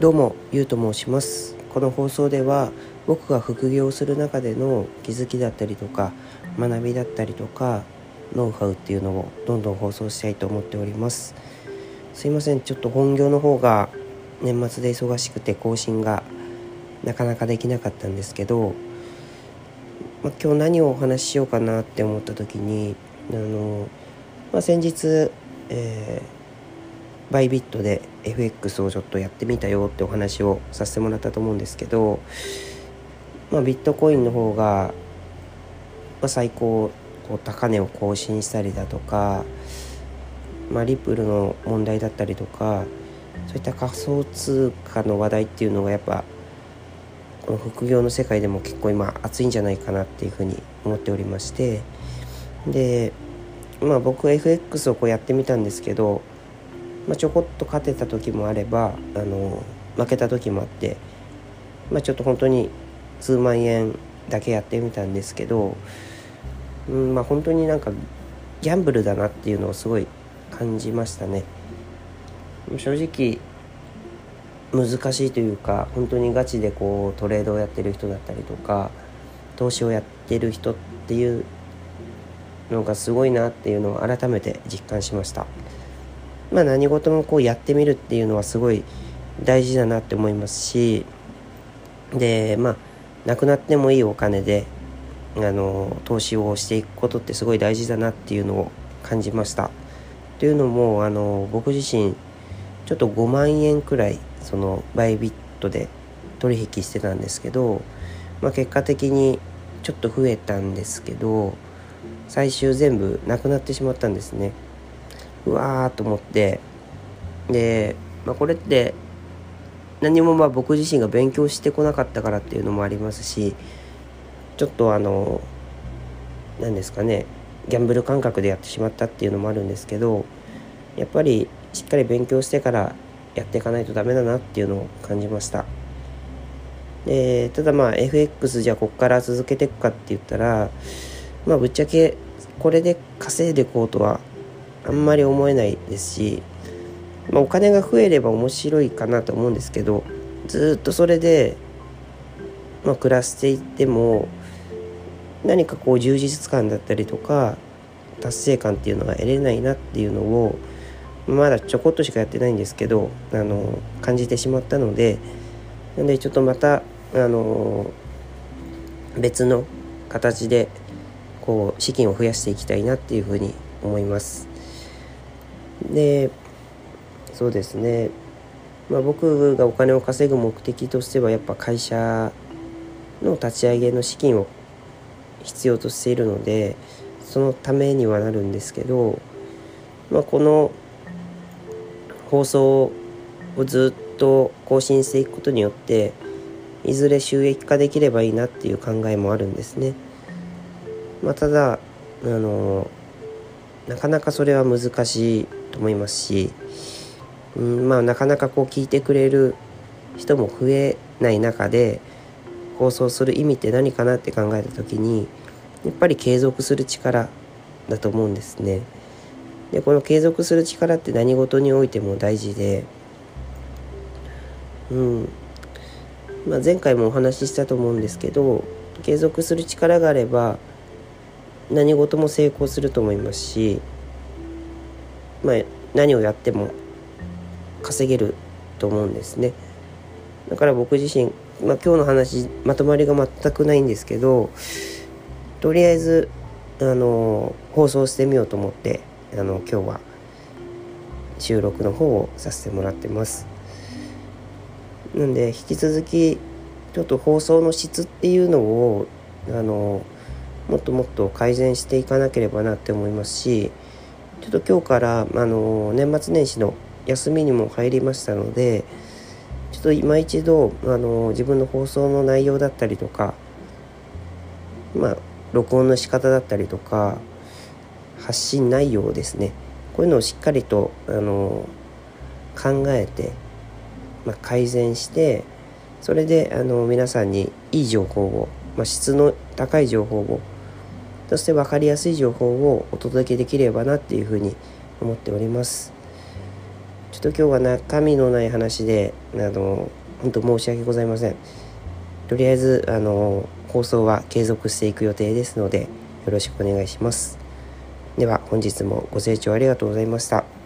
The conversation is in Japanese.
どうもゆうと申します。この放送では僕が副業をする中での気づきだったりとか学びだったりとかノウハウっていうのをどんどん放送したいと思っております。すいません。ちょっと本業の方が年末で忙しくて更新がなかなかできなかったんですけど、まあ、今日何をお話ししようかなって思った時にあの、まあ、先日、えーバイビットで FX をちょっとやってみたよってお話をさせてもらったと思うんですけど、まあ、ビットコインの方が、まあ、最高高値を更新したりだとか、まあ、リップルの問題だったりとかそういった仮想通貨の話題っていうのがやっぱこの副業の世界でも結構今熱いんじゃないかなっていうふうに思っておりまして。でまあ僕 FX をこうやってみたんですけどまあ、ちょこっと勝てた時もあればあの負けた時もあって、まあ、ちょっと本当に数万円だけやってみたんですけど、うんまあ、本当になんかギャンブルだなっていうのをすごい感じましたね。正直難しいというか本当にガチでこうトレードをやってる人だったりとか投資をやってる人っていうのがすごいなっていうのを改めて実感しました。まあ、何事もこうやってみるっていうのはすごい大事だなって思いますしでまあなくなってもいいお金であの投資をしていくことってすごい大事だなっていうのを感じました。というのもあの僕自身ちょっと5万円くらいそのバイビットで取引してたんですけど、まあ、結果的にちょっと増えたんですけど最終全部なくなってしまったんですね。うわーと思って。で、まあ、これって何もまあ僕自身が勉強してこなかったからっていうのもありますしちょっとあの何ですかねギャンブル感覚でやってしまったっていうのもあるんですけどやっぱりしっかり勉強してからやっていかないとダメだなっていうのを感じました。でただまあ FX じゃあこっから続けていくかって言ったらまあぶっちゃけこれで稼いでいこうとはあんまり思えないですし、まあ、お金が増えれば面白いかなと思うんですけどずっとそれで、まあ、暮らしていっても何かこう充実感だったりとか達成感っていうのが得れないなっていうのをまだちょこっとしかやってないんですけどあの感じてしまったのでなのでちょっとまたあの別の形でこう資金を増やしていきたいなっていうふうに思います。でそうですね、まあ、僕がお金を稼ぐ目的としてはやっぱ会社の立ち上げの資金を必要としているのでそのためにはなるんですけど、まあ、この放送をずっと更新していくことによっていずれ収益化できればいいなっていう考えもあるんですね。まあ、ただあのなかなかそれは難しいと思いますし、うん、まあなかなかこう聞いてくれる人も増えない中で放送する意味って何かなって考えた時にやっぱり継続する力だと思うんですね。でこの継続する力って何事においても大事で、うんまあ、前回もお話ししたと思うんですけど継続する力があれば何事も成功すると思いますしまあ、何をやっても稼げると思うんですね。だから僕自身、まあ、今日の話まとまりが全くないんですけどとりあえずあの放送してみようと思ってあの今日は収録の方をさせてもらってます。なんで引き続きちょっと放送の質っていうのをあのもっともっと改善していかなければなって思いますしちょっと今日からあの年末年始の休みにも入りましたのでちょっと今一度あの自分の放送の内容だったりとかまあ録音の仕方だったりとか発信内容ですねこういうのをしっかりとあの考えて、まあ、改善してそれであの皆さんにいい情報を、まあ、質の高い情報をそして分かりやすい情報をお届けできればなっていうふうに思っております。ちょっと今日は中身のない話であの本当申し訳ございません。とりあえずあの放送は継続していく予定ですのでよろしくお願いします。では本日もご清聴ありがとうございました。